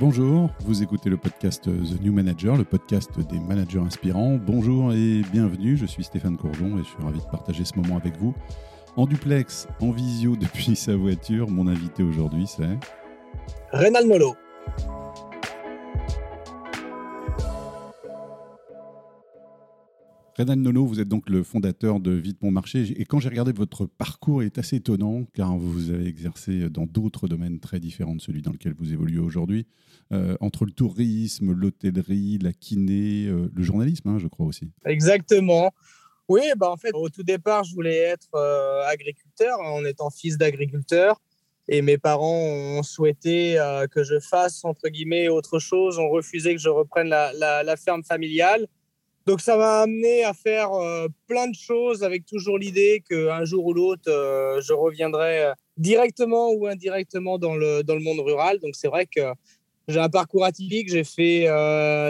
Bonjour, vous écoutez le podcast The New Manager, le podcast des managers inspirants. Bonjour et bienvenue, je suis Stéphane Courjon et je suis ravi de partager ce moment avec vous. En duplex, en visio depuis sa voiture, mon invité aujourd'hui c'est... Rénal Molo. Renan Nono, vous êtes donc le fondateur de Vite Mon Marché. Et quand j'ai regardé votre parcours, il est assez étonnant, car vous avez exercé dans d'autres domaines très différents de celui dans lequel vous évoluez aujourd'hui, euh, entre le tourisme, l'hôtellerie, la kiné, euh, le journalisme, hein, je crois aussi. Exactement. Oui, bah en fait, au tout départ, je voulais être euh, agriculteur en étant fils d'agriculteur. Et mes parents ont souhaité que je fasse, entre guillemets, autre chose, ont refusé que je reprenne la ferme familiale. Donc ça m'a amené à faire euh, plein de choses avec toujours l'idée qu'un jour ou l'autre, euh, je reviendrai euh, directement ou indirectement dans le, dans le monde rural. Donc c'est vrai que j'ai un parcours atypique. J'ai fait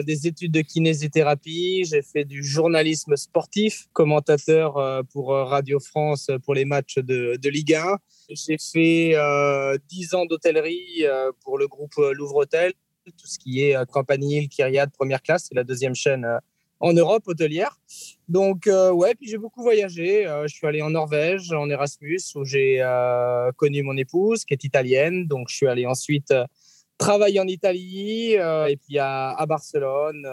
des études de kinésithérapie, j'ai fait du journalisme sportif, commentateur pour Radio France pour les matchs de, de Ligue 1. J'ai fait 10 ans d'hôtellerie pour le groupe Louvre Hôtel, tout ce qui est Campanile, Kyriade, première classe, c'est la deuxième chaîne en Europe hôtelière. Donc, euh, ouais, puis j'ai beaucoup voyagé. Euh, je suis allé en Norvège, en Erasmus, où j'ai euh, connu mon épouse, qui est italienne. Donc, je suis allé ensuite travailler en Italie, et puis à, à Barcelone.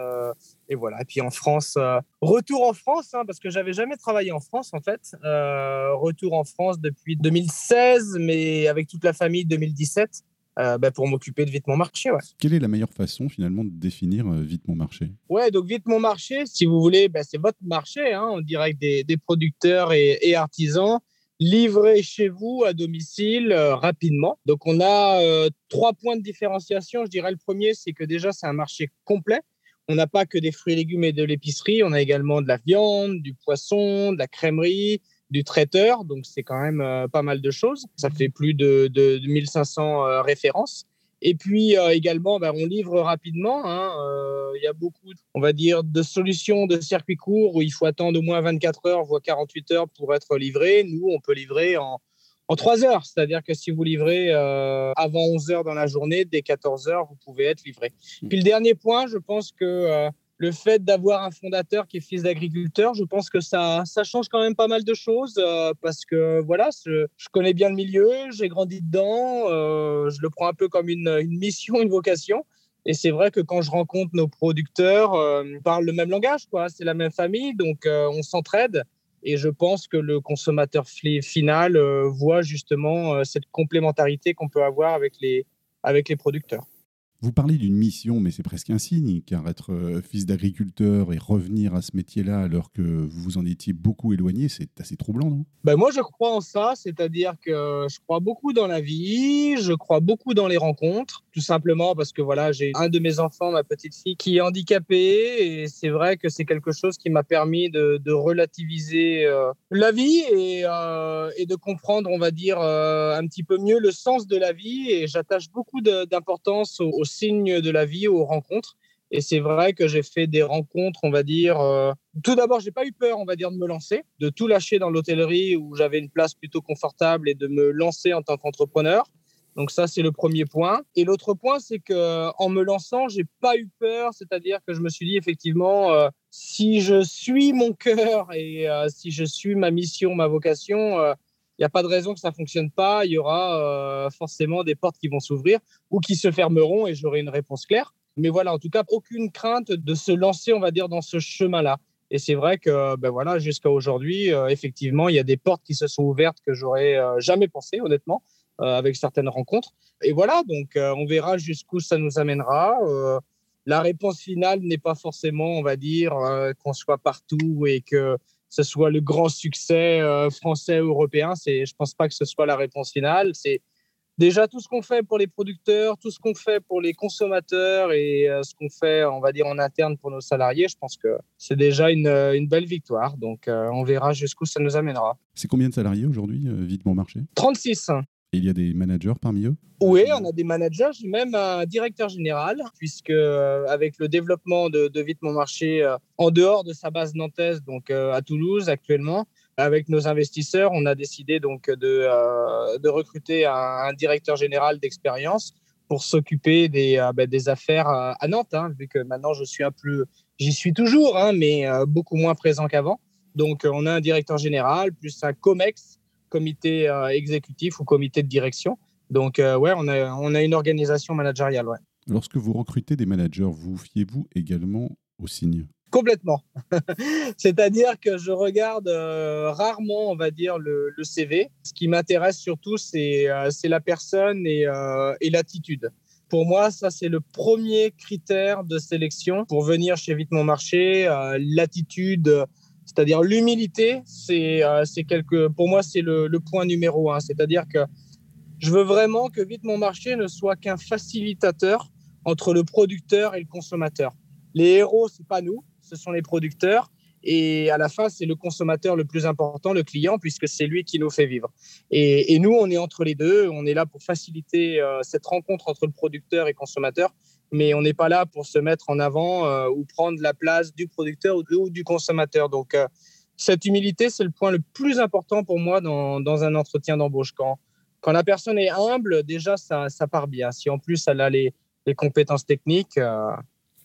et voilà. Et puis en France, retour en France, hein, parce que j'avais jamais travaillé en France, en fait. retour en France depuis 2016, mais avec toute la famille 2017. Euh, bah, pour m'occuper de Vite Mon Marché. Ouais. Quelle est la meilleure façon finalement de définir euh, Vite Mon Marché Ouais, donc Vite Mon Marché, si vous voulez, bah, c'est votre marché hein, en direct des, des producteurs et, artisans livrés chez vous à domicile euh, rapidement. Donc on a trois points de différenciation. Je dirais le premier, c'est que déjà c'est un marché complet. On n'a pas que des fruits et légumes et de l'épicerie, on a également de la viande, du poisson, de la crèmerie, du traiteur, donc c'est quand même euh, pas mal de choses. Ça fait plus de, de, 1500 euh, références. Et puis euh, également, ben, on livre rapidement. Hein, il y a beaucoup, on va dire, de solutions de circuits courts où il faut attendre au moins 24 heures, voire 48 heures pour être livré. Nous, on peut livrer en, en 3 heures. C'est-à-dire que si vous livrez avant 11 heures dans la journée, dès 14 heures, vous pouvez être livré. Puis le dernier point, je pense que le fait d'avoir un fondateur qui est fils d'agriculteur, je pense que ça, ça change quand même pas mal de choses euh, parce que voilà, je, connais bien le milieu, j'ai grandi dedans, euh, je le prends un peu comme une, une mission, une vocation. Et c'est vrai que quand je rencontre nos producteurs, euh, on parle le même langage, quoi. C'est la même famille, donc on s'entraide. Et je pense que le consommateur final voit justement cette complémentarité qu'on peut avoir avec les, avec les producteurs. Vous parlez d'une mission, mais c'est presque un signe, car être euh, fils d'agriculteur et revenir à ce métier-là alors que vous vous en étiez beaucoup éloigné, c'est assez troublant, non? Ben Moi, je crois en ça, c'est-à-dire que je crois beaucoup dans la vie, je crois beaucoup dans les rencontres, tout simplement parce que voilà, j'ai un de mes enfants, ma petite fille, qui est handicapée, et c'est vrai que c'est quelque chose qui m'a permis de, relativiser euh, la vie et, euh, et, de comprendre, on va dire, un petit peu mieux le sens de la vie, et j'attache beaucoup d'importance au signe de la vie, aux rencontres. Et c'est vrai que j'ai fait des rencontres, on va dire. Euh, tout d'abord, j'ai pas eu peur, on va dire, de me lancer, de tout lâcher dans l'hôtellerie où j'avais une place plutôt confortable et de me lancer en tant qu'entrepreneur. Donc ça, c'est le premier point. Et l'autre point, c'est que en me lançant, j'ai pas eu peur, c'est-à-dire que je me suis dit effectivement, euh, si je suis mon cœur et euh, si je suis ma mission, ma vocation, il n'y a pas de raison que ça fonctionne pas. Il y aura euh, forcément des portes qui vont s'ouvrir ou qui se fermeront et j'aurai une réponse claire. Mais voilà, en tout cas, aucune crainte de se lancer, on va dire, dans ce chemin-là. Et c'est vrai que, ben voilà, jusqu'à aujourd'hui, euh, effectivement, il y a des portes qui se sont ouvertes que j'aurais euh, jamais pensé, honnêtement, avec certaines rencontres. Et voilà, donc on verra jusqu'où ça nous amènera. la réponse finale n'est pas forcément, on va dire, qu'on soit partout et que ce soit le grand succès euh, français ou européen. C'est, je pense pas que ce soit la réponse finale. C'est déjà tout ce qu'on fait pour les producteurs, tout ce qu'on fait pour les consommateurs et euh, ce qu'on fait, on va dire, en interne pour nos salariés. Je pense que c'est déjà une, une, belle victoire. Donc, euh, on verra jusqu'où ça nous amènera. C'est combien de salariés aujourd'hui, Vite Bon Marché? 36 il y a des managers parmi eux? Oui, on a des managers, même un directeur général, puisque euh, avec le développement de, de Vite Mon Marché euh, en dehors de sa base nantaise, donc euh, à Toulouse actuellement, avec nos investisseurs, on a décidé donc de, recruter un, directeur général d'expérience pour s'occuper des, des affaires à Nantes, hein, vu que maintenant je suis un peu, j'y suis toujours, hein, mais beaucoup moins présent qu'avant. Donc on a un directeur général plus un COMEX, comité exécutif ou comité de direction. Donc ouais, on a, on a une organisation managériale. Ouais. Lorsque vous recrutez des managers, vous fiez-vous également aux signes Complètement. C'est-à-dire que je regarde euh, rarement, on va dire, le, CV. Ce qui m'intéresse surtout, c'est euh, la personne et, euh, et l'attitude. Pour moi, ça, c'est le premier critère de sélection pour venir chez Vite Mon Marché. L'attitude, c'est-à-dire l'humilité, c'est quelque, pour moi, c'est le, le, point numéro un. C'est-à-dire que je veux vraiment que Vite Mon Marché ne soit qu'un facilitateur entre le producteur et le consommateur. Les héros, c'est pas nous, ce sont les producteurs. Et à la fin, c'est le consommateur le plus important, le client, puisque c'est lui qui nous fait vivre. Et, nous, on est entre les deux. On est là pour faciliter euh, cette rencontre entre le producteur et le consommateur, mais on n'est pas là pour se mettre en avant euh, ou prendre la place du producteur ou, du consommateur. Donc, euh, cette humilité, c'est le point le plus important pour moi dans, dans un entretien d'embauche. Quand, quand la personne est humble, déjà, ça, ça part bien. Si en plus, elle a les, les compétences techniques, euh,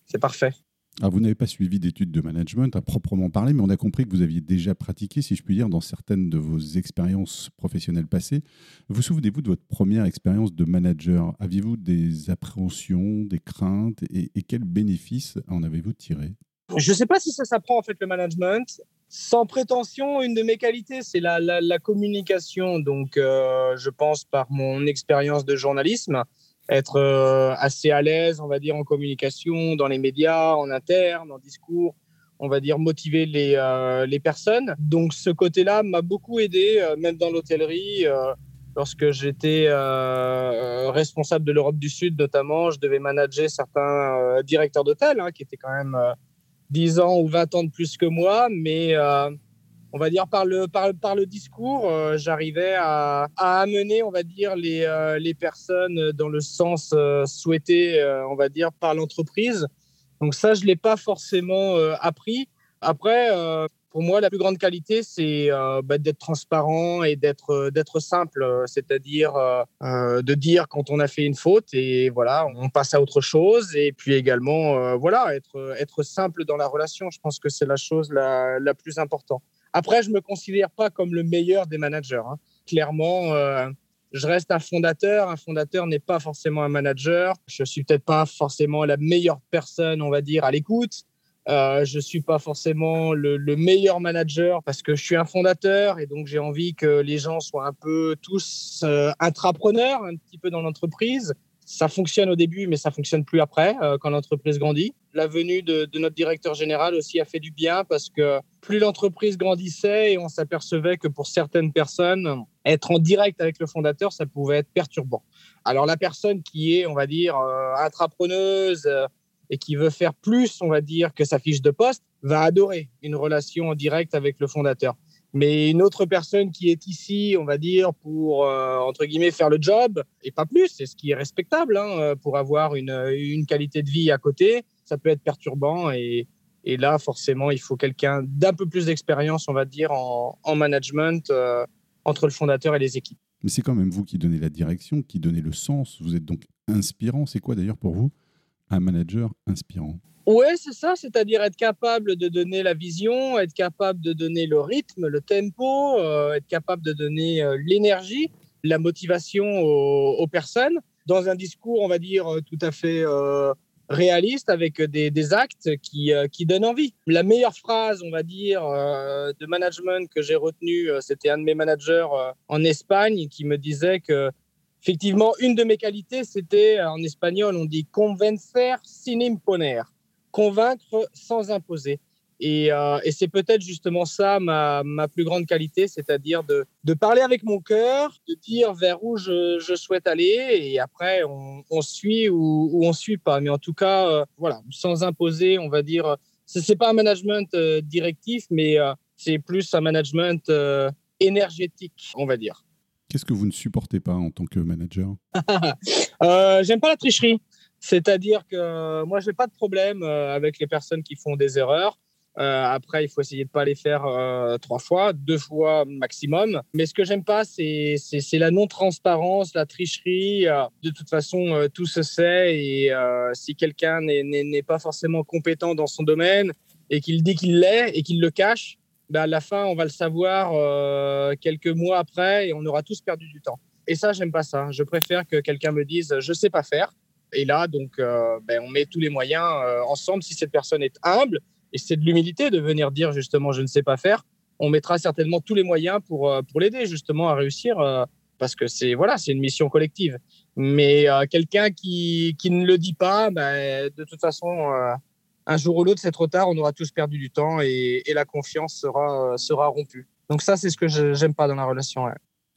c'est parfait. Ah, vous n'avez pas suivi d'études de management à proprement parler, mais on a compris que vous aviez déjà pratiqué, si je puis dire, dans certaines de vos expériences professionnelles passées. Vous souvenez-vous de votre première expérience de manager? Aviez-vous des appréhensions, des craintes? Et, quels bénéfices en avez-vous tiré? Je ne sais pas si ça s'apprend en fait le management. Sans prétention, une de mes qualités, c'est la, communication. Donc, euh, je pense par mon expérience de journalisme être euh, assez à l'aise, on va dire, en communication, dans les médias, en interne, en discours, on va dire, motiver les, euh, les personnes. Donc ce côté-là m'a beaucoup aidé, euh, même dans l'hôtellerie. lorsque j'étais responsable de l'Europe du Sud, notamment, je devais manager certains directeurs d'hôtel, hein, qui étaient quand même 10 ans ou 20 ans de plus que moi, mais on va dire par le discours, euh, j'arrivais à, amener, on va dire les, euh, personnes dans le sens euh, souhaité, on va dire par l'entreprise. Donc ça, je l'ai pas forcément appris. Après, pour moi, la plus grande qualité, c'est bah, d'être transparent et d'être simple, c'est-à-dire de dire quand on a fait une faute et voilà, on passe à autre chose. Et puis également, voilà, être simple dans la relation. Je pense que c'est la chose la plus importante. Après, je me considère pas comme le meilleur des managers. Hein. Clairement, euh, je reste un fondateur. Un fondateur n'est pas forcément un manager. Je suis peut-être pas forcément la meilleure personne, on va dire, à l'écoute. Euh, je suis pas forcément le, meilleur manager parce que je suis un fondateur et donc j'ai envie que les gens soient un peu tous euh, intrapreneurs un petit peu dans l'entreprise. Ça fonctionne au début, mais ça fonctionne plus après euh, quand l'entreprise grandit. La venue de, notre directeur général aussi a fait du bien parce que plus l'entreprise grandissait et on s'apercevait que pour certaines personnes, être en direct avec le fondateur, ça pouvait être perturbant. Alors la personne qui est, on va dire, euh, intrapreneuse euh, et qui veut faire plus, on va dire, que sa fiche de poste, va adorer une relation en direct avec le fondateur. Mais une autre personne qui est ici, on va dire, pour, euh, entre guillemets, faire le job, et pas plus, c'est ce qui est respectable, hein, euh, pour avoir une, une, qualité de vie à côté, ça peut être perturbant. Et, là, forcément, il faut quelqu'un d'un peu plus d'expérience, on va dire, en, en management euh, entre le fondateur et les équipes. Mais c'est quand même vous qui donnez la direction, qui donnez le sens. Vous êtes donc inspirant. C'est quoi d'ailleurs pour vous un manager inspirant? Oui, c'est ça, c'est-à-dire être capable de donner la vision, être capable de donner le rythme, le tempo, euh, être capable de donner euh, l'énergie, la motivation aux, personnes dans un discours, on va dire, euh, tout à fait réaliste avec des, actes qui, qui, donnent envie. La meilleure phrase, on va dire, de management que j'ai retenue, c'était un de mes managers en Espagne qui me disait que Effectivement, une de mes qualités, c'était en espagnol, on dit convencer sin imponer convaincre sans imposer. Et, euh, et c'est peut-être justement ça ma, ma, plus grande qualité, c'est-à-dire de, de, parler avec mon cœur, de dire vers où je, je souhaite aller, et après on, on suit ou, ou on suit pas. Mais en tout cas, euh, voilà, sans imposer, on va dire, ce n'est pas un management euh, directif, mais c'est plus un management énergétique, on va dire. Qu'est-ce que vous ne supportez pas en tant que manager? J'aime pas la tricherie. C'est-à-dire que moi, je n'ai pas de problème euh, avec les personnes qui font des erreurs. Euh, après, il faut essayer de pas les faire euh, trois fois, deux fois maximum. Mais ce que j'aime pas, c'est la non-transparence, la tricherie. Euh, de toute façon, tout se sait. Et si quelqu'un n'est pas forcément compétent dans son domaine et qu'il dit qu'il l'est et qu'il le cache, ben à la fin, on va le savoir quelques mois après et on aura tous perdu du temps. Et ça, j'aime pas ça. Je préfère que quelqu'un me dise je sais pas faire. Et là, donc, ben, on met tous les moyens ensemble. Si cette personne est humble, et c'est de l'humilité de venir dire justement je ne sais pas faire. On mettra certainement tous les moyens pour, euh, pour l'aider justement à réussir euh, parce que c'est voilà, c'est une mission collective. Mais euh, quelqu'un qui, qui ne le dit pas, ben, de toute façon, un jour ou l'autre, c'est trop tard, on aura tous perdu du temps et, et la confiance sera, sera rompue. Donc ça, c'est ce que j'aime pas dans la relation.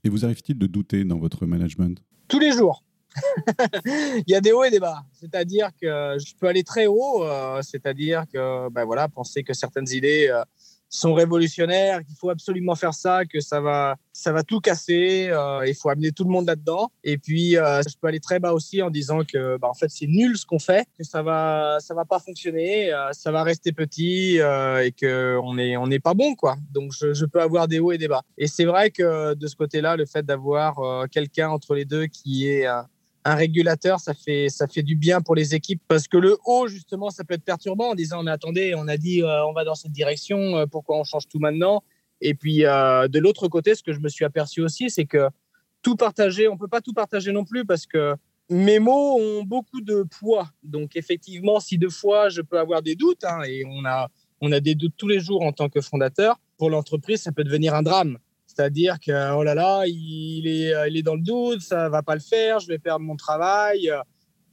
Et vous arrive-t-il de douter dans votre management? Tous les jours. il y a des hauts et des bas. C'est-à-dire que je peux aller très haut, euh, c'est-à-dire que ben voilà, penser que certaines idées euh, sont révolutionnaires, qu'il faut absolument faire ça, que ça va, ça va tout casser, euh, il faut amener tout le monde là-dedans. Et puis, je peux aller très bas aussi en disant que bah, en fait, c'est nul ce qu'on fait, que ça va, ça va pas fonctionner, ça va rester petit et qu'on n'est on n'est pas bon. quoi. Donc, je, je, peux avoir des hauts et des bas. Et c'est vrai que de ce côté-là, le fait d'avoir quelqu'un entre les deux qui est un régulateur, ça fait, ça fait du bien pour les équipes parce que le haut, justement, ça peut être perturbant en disant, mais attendez, on a dit, euh, on va dans cette direction, euh, pourquoi on change tout maintenant? Et puis, euh, de l'autre côté, ce que je me suis aperçu aussi, c'est que tout partager, on peut pas tout partager non plus parce que mes mots ont beaucoup de poids. Donc, effectivement, si deux fois, je peux avoir des doutes, hein, et on a, on a des doutes tous les jours en tant que fondateur, pour l'entreprise, ça peut devenir un drame. C'est-à-dire que, oh là là, il est, il est dans le doute, ça va pas le faire, je vais perdre mon travail.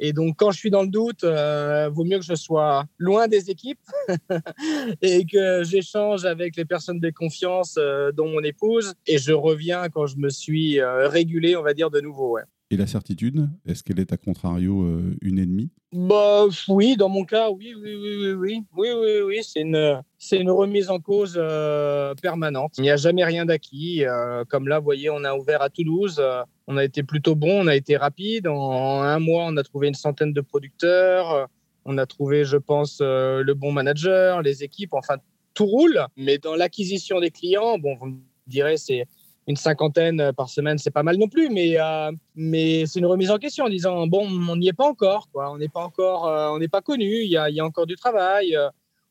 Et donc, quand je suis dans le doute, euh, vaut mieux que je sois loin des équipes et que j'échange avec les personnes de confiance, euh, dont mon épouse, et je reviens quand je me suis euh, régulé, on va dire, de nouveau. Et la certitude, est-ce qu'elle est à contrario euh, une ennemie? Bah, Oui, dans mon cas, oui, oui, oui, oui, oui, oui, oui, oui. c'est une, c'est une remise en cause euh, permanente. Il n'y a jamais rien d'acquis. Euh, comme là, vous voyez, on a ouvert à Toulouse. on a été plutôt bon, on a été rapide. En, un mois, on a trouvé une centaine de producteurs. On a trouvé, je pense, le bon manager, les équipes. Enfin, tout roule. Mais dans l'acquisition des clients, bon, vous me direz, c'est une cinquantaine euh, par semaine, c'est pas mal non plus, mais, euh, mais c'est une remise en question en disant bon, on n'y est pas encore, on n'est pas encore, euh, on n'est pas connu, il y a, encore du travail.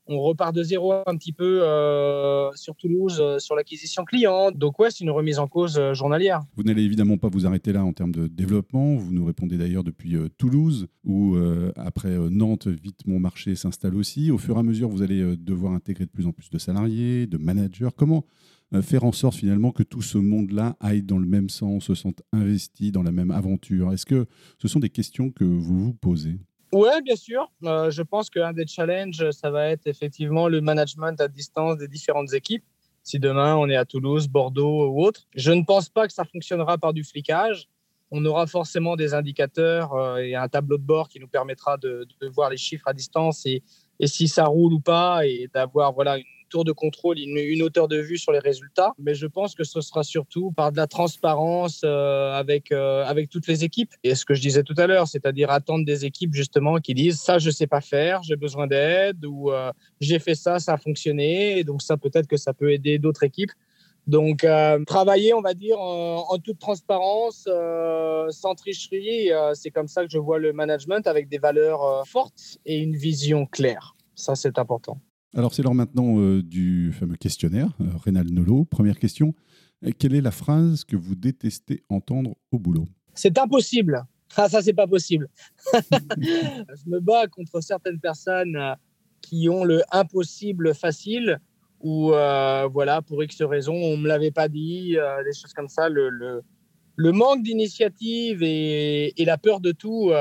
on repart de zéro un petit peu sur Toulouse sur l'acquisition client. Donc ouais, c'est une remise en cause journalière. Vous n'allez évidemment pas vous arrêter là en termes de développement. Vous nous répondez d'ailleurs depuis Toulouse, où après Nantes, vite mon marché s'installe aussi. Au fur et à mesure, vous allez devoir intégrer de plus en plus de salariés, de managers. Comment faire en sorte finalement que tout ce monde-là aille dans le même sens, se sente investi dans la même aventure Est-ce que ce sont des questions que vous vous posez? Oui, bien sûr. Euh, je pense qu'un des challenges, ça va être effectivement le management à distance des différentes équipes. Si demain on est à Toulouse, Bordeaux ou autre, je ne pense pas que ça fonctionnera par du flicage. On aura forcément des indicateurs euh, et un tableau de bord qui nous permettra de, voir les chiffres à distance et, et si ça roule ou pas et d'avoir voilà une tour de contrôle, une, hauteur de vue sur les résultats. Mais je pense que ce sera surtout par de la transparence euh, avec, euh, avec toutes les équipes. Et ce que je disais tout à l'heure, c'est-à-dire attendre des équipes justement qui disent ça, je sais pas faire, j'ai besoin d'aide ou euh, j'ai fait ça, ça a fonctionné. Et donc ça, peut-être que ça peut aider d'autres équipes. Donc, travailler, on va dire, en toute transparence, sans tricherie, c'est comme ça que je vois le management avec des valeurs fortes et une vision claire. Ça, c'est important. Alors, c'est l'heure maintenant euh, du fameux questionnaire. Euh, Rénal première question. Quelle est la phrase que vous détestez entendre au boulot? C'est impossible. Ah, ça, c'est pas possible. je me bats contre certaines personnes euh, qui ont le impossible facile ou voilà, pour X raisons, on me l'avait pas dit, des choses comme ça. Le, le, manque d'initiative et, la peur de tout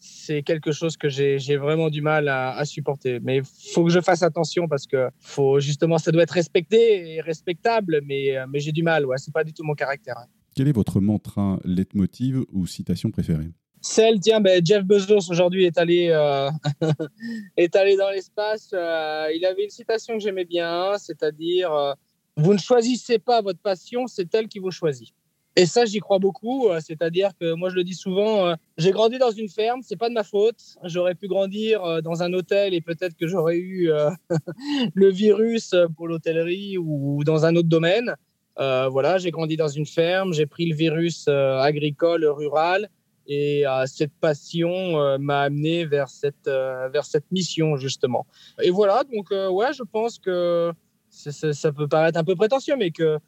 c'est quelque chose que j'ai vraiment du mal à, supporter. Mais il faut que je fasse attention parce que faut, justement, ça doit être respecté et respectable, mais, euh, mais j'ai du mal. Ouais, c'est pas du tout mon caractère. Hein. Quel est votre mantra, leitmotiv ou citation préférée? Celle, tiens, ben, Jeff Bezos aujourd'hui est allé, euh, est allé dans l'espace. Euh, il avait une citation que j'aimais bien, c'est-à-dire Vous ne choisissez pas votre passion, c'est elle qui vous choisit. Et ça, j'y crois beaucoup. Euh, c'est-à-dire que moi, je le dis souvent, euh, j'ai grandi dans une ferme, c'est pas de ma faute. J'aurais pu grandir euh, dans un hôtel et peut-être que j'aurais eu le virus pour l'hôtellerie ou dans un autre domaine. voilà, j'ai grandi dans une ferme, j'ai pris le virus agricole, rural, et cette passion m'a amené vers cette, vers cette mission, justement. Et voilà, donc, ouais, je pense que ça peut paraître un peu prétentieux, mais que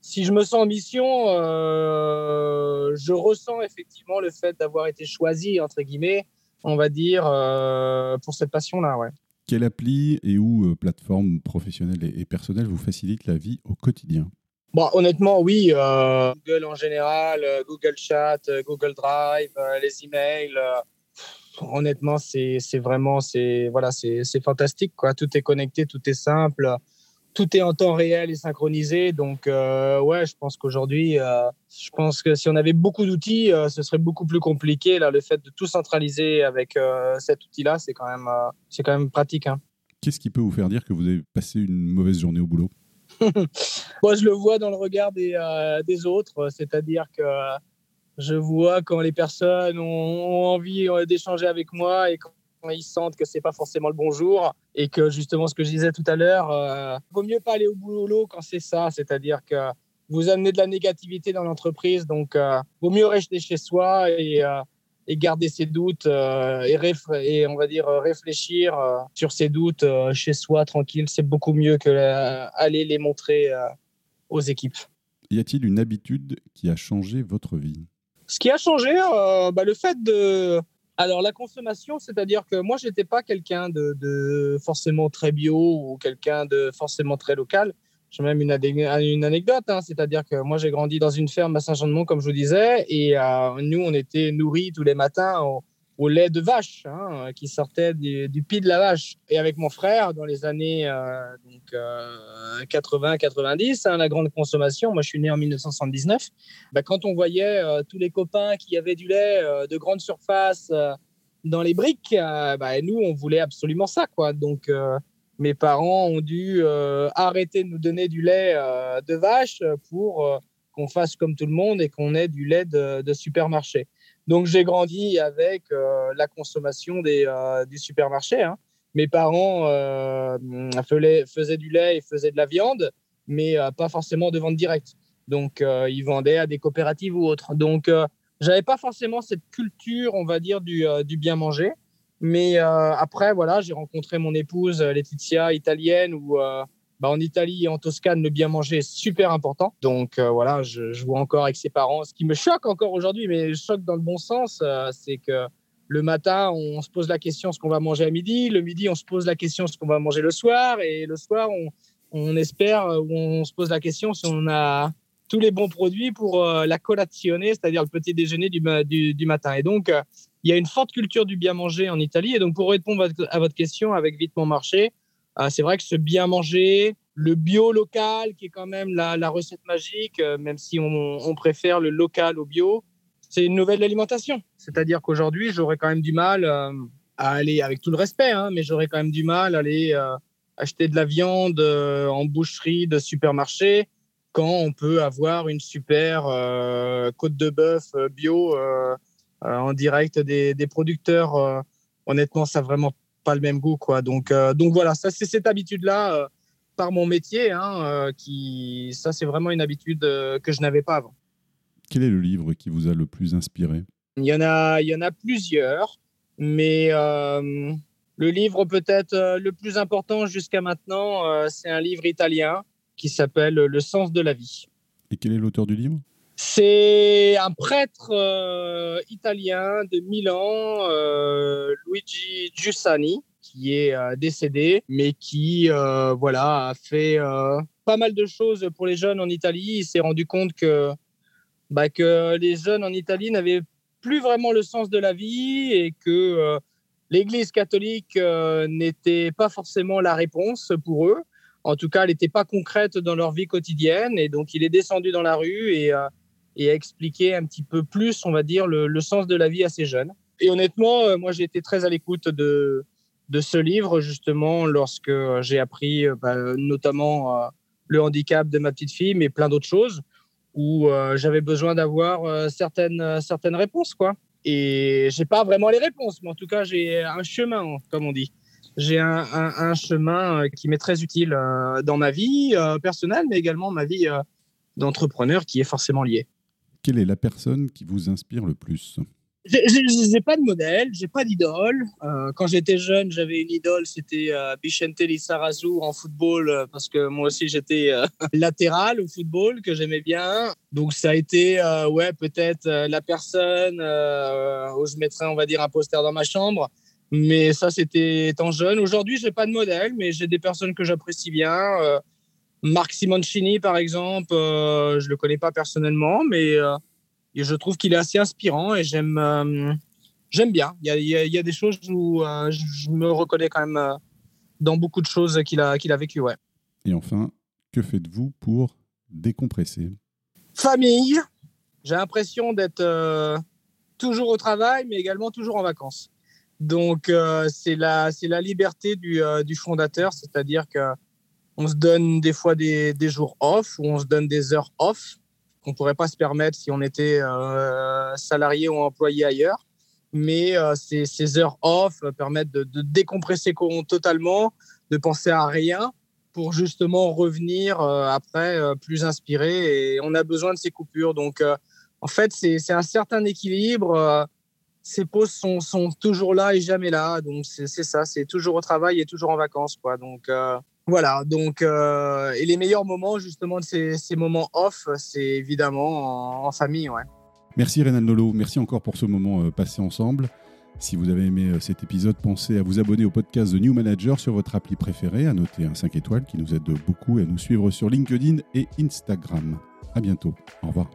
si je me sens en mission, euh, je ressens effectivement le fait d'avoir été choisi, entre guillemets, on va dire, euh, pour cette passion-là. Ouais. Quelle appli et ou euh, plateforme professionnelle et, personnelle vous facilite la vie au quotidien? Bon, honnêtement, oui. Google en général, Google Chat, Google Drive, les emails. honnêtement, c'est vraiment, c'est voilà, c'est fantastique. Quoi. Tout est connecté, tout est simple tout est en temps réel et synchronisé. Donc, euh, ouais, je pense qu'aujourd'hui, euh, je pense que si on avait beaucoup d'outils, euh, ce serait beaucoup plus compliqué. Là, le fait de tout centraliser avec cet outil-là, c'est quand même, c'est quand même pratique. Hein. Qu'est-ce qui peut vous faire dire que vous avez passé une mauvaise journée au boulot? Moi, je le vois dans le regard des, des autres, c'est-à-dire que je vois quand les personnes ont envie d'échanger avec moi et quand ils sentent que c'est pas forcément le bon jour et que justement ce que je disais tout à l'heure, euh, vaut mieux pas aller au boulot quand c'est ça, c'est-à-dire que vous amenez de la négativité dans l'entreprise, donc euh, vaut mieux rester chez soi et, euh, et garder ses doutes euh, et, et, on va dire réfléchir sur ses doutes chez soi tranquille, c'est beaucoup mieux que aller les montrer aux équipes. Y a-t-il une habitude qui a changé votre vie? Ce qui a changé, bah, le fait de alors, la consommation, c'est-à-dire que moi, je n'étais pas quelqu'un de, forcément très bio ou quelqu'un de forcément très local. J'ai même une, une anecdote, hein. c'est-à-dire que moi, j'ai grandi dans une ferme à Saint-Jean-de-Mont, comme je vous disais, et euh, nous, on était nourris tous les matins au lait de vache hein, qui sortait du, du, pied de la vache. Et avec mon frère, dans les années 80-90, euh, hein, la grande consommation, moi je suis né en 1979, bah, quand on voyait euh, tous les copains qui avaient du lait euh, de grande surface dans les briques, bah, nous on voulait absolument ça. Quoi. Donc mes parents ont dû arrêter de nous donner du lait de vache pour qu'on fasse comme tout le monde et qu'on ait du lait de supermarché. Donc j'ai grandi avec euh, la consommation des, euh, du supermarché. Hein. Mes parents euh, faisaient, du lait et faisaient de la viande, mais pas forcément de vente directe. Donc ils vendaient à des coopératives ou autres. Donc j'avais pas forcément cette culture, on va dire, du, bien manger. Mais après, voilà, j'ai rencontré mon épouse Laetitia, italienne, où bah, en Italie et en Toscane, le bien manger est super important. Donc euh, voilà, je, vois encore avec ses parents. Ce qui me choque encore aujourd'hui, mais choque dans le bon sens, euh, c'est que le matin, on se pose la question ce qu'on va manger à midi. Le midi, on se pose la question ce qu'on va manger le soir. Et le soir, on, espère ou on se pose la question si on a tous les bons produits pour euh, la colazione, c'est-à-dire le petit déjeuner du, du, matin. Et donc, il y a une forte culture du bien manger en Italie. Et donc, pour répondre à votre question avec Vite Mon Marché, c'est vrai que ce bien manger, le bio local, qui est quand même la, recette magique, euh, même si on, préfère le local au bio, c'est une nouvelle alimentation. C'est-à-dire qu'aujourd'hui, j'aurais quand même du mal euh, à aller, avec tout le respect, hein, mais j'aurais quand même du mal à aller euh, acheter de la viande en boucherie de supermarché quand on peut avoir une super côte de bœuf bio en direct des, producteurs. honnêtement, ça vraiment pas le même goût, quoi. Donc, euh, donc voilà, ça c'est cette habitude-là euh, par mon métier, hein, euh, qui, ça c'est vraiment une habitude que je n'avais pas avant. Quel est le livre qui vous a le plus inspiré? Il y en a, il y en a plusieurs, mais le livre peut-être le plus important jusqu'à maintenant, c'est un livre italien qui s'appelle Le sens de la vie. Et quel est l'auteur du livre? C'est un prêtre euh, italien de Milan, euh, Luigi Giussani, qui est euh, décédé, mais qui voilà, a fait pas mal de choses pour les jeunes en Italie. Il s'est rendu compte que, bah, que les jeunes en Italie n'avaient plus vraiment le sens de la vie et que l'Église catholique n'était pas forcément la réponse pour eux. En tout cas, elle n'était pas concrète dans leur vie quotidienne. Et donc, il est descendu dans la rue et et à expliquer un petit peu plus, on va dire, le, sens de la vie à ces jeunes. Et honnêtement, euh, moi, j'ai été très à l'écoute de, ce livre, justement, lorsque euh, j'ai appris euh, bah, notamment le handicap de ma petite fille, mais plein d'autres choses, où j'avais besoin d'avoir certaines, certaines réponses, quoi. Et j'ai pas vraiment les réponses, mais en tout cas, j'ai un chemin, comme on dit. J'ai un, un, chemin qui m'est très utile dans ma vie personnelle, mais également ma vie d'entrepreneur qui est forcément lié. Quelle est la personne qui vous inspire le plus? J'ai pas de modèle, j'ai pas d'idole. Euh, quand j'étais jeune, j'avais une idole, c'était euh, Bichente en football, euh, parce que moi aussi j'étais euh, latéral au football, que j'aimais bien. Donc ça a été, ouais, peut-être la personne où je mettrais, on va dire, un poster dans ma chambre. Mais ça, c'était étant jeune. Aujourd'hui, j'ai pas de modèle, mais j'ai des personnes que j'apprécie bien. Marc Simoncini, par exemple, je le connais pas personnellement, mais et je trouve qu'il est assez inspirant et j'aime euh, j'aime bien. Il y, a, il, y a, des choses où euh, je me reconnais quand même euh, dans beaucoup de choses qu'il a, qu'il a vécues. Ouais. Et enfin, que faites-vous pour décompresser? Famille. J'ai l'impression d'être toujours au travail, mais également toujours en vacances. Donc, c'est la, la liberté du, du fondateur, c'est-à-dire que on se donne des fois des, des jours off ou on se donne des heures off qu'on pourrait pas se permettre si on était euh, salarié ou employé ailleurs. Mais euh, ces, ces, heures off permettent de, de, décompresser totalement, de penser à rien pour justement revenir euh, après plus inspiré. Et on a besoin de ces coupures. Donc, en fait, c'est un certain équilibre. ces pauses sont, sont, toujours là et jamais là. Donc, c'est ça. C'est toujours au travail et toujours en vacances. Quoi. Donc, voilà, donc, euh, et les meilleurs moments justement de ces, moments off, c'est évidemment en, famille. Merci Renan Nolo, merci encore pour ce moment euh, passé ensemble. Si vous avez aimé euh, cet épisode, pensez à vous abonner au podcast The New Manager sur votre appli préférée, à noter un 5 étoiles qui nous aide beaucoup et à nous suivre sur LinkedIn et Instagram. À bientôt. Au revoir.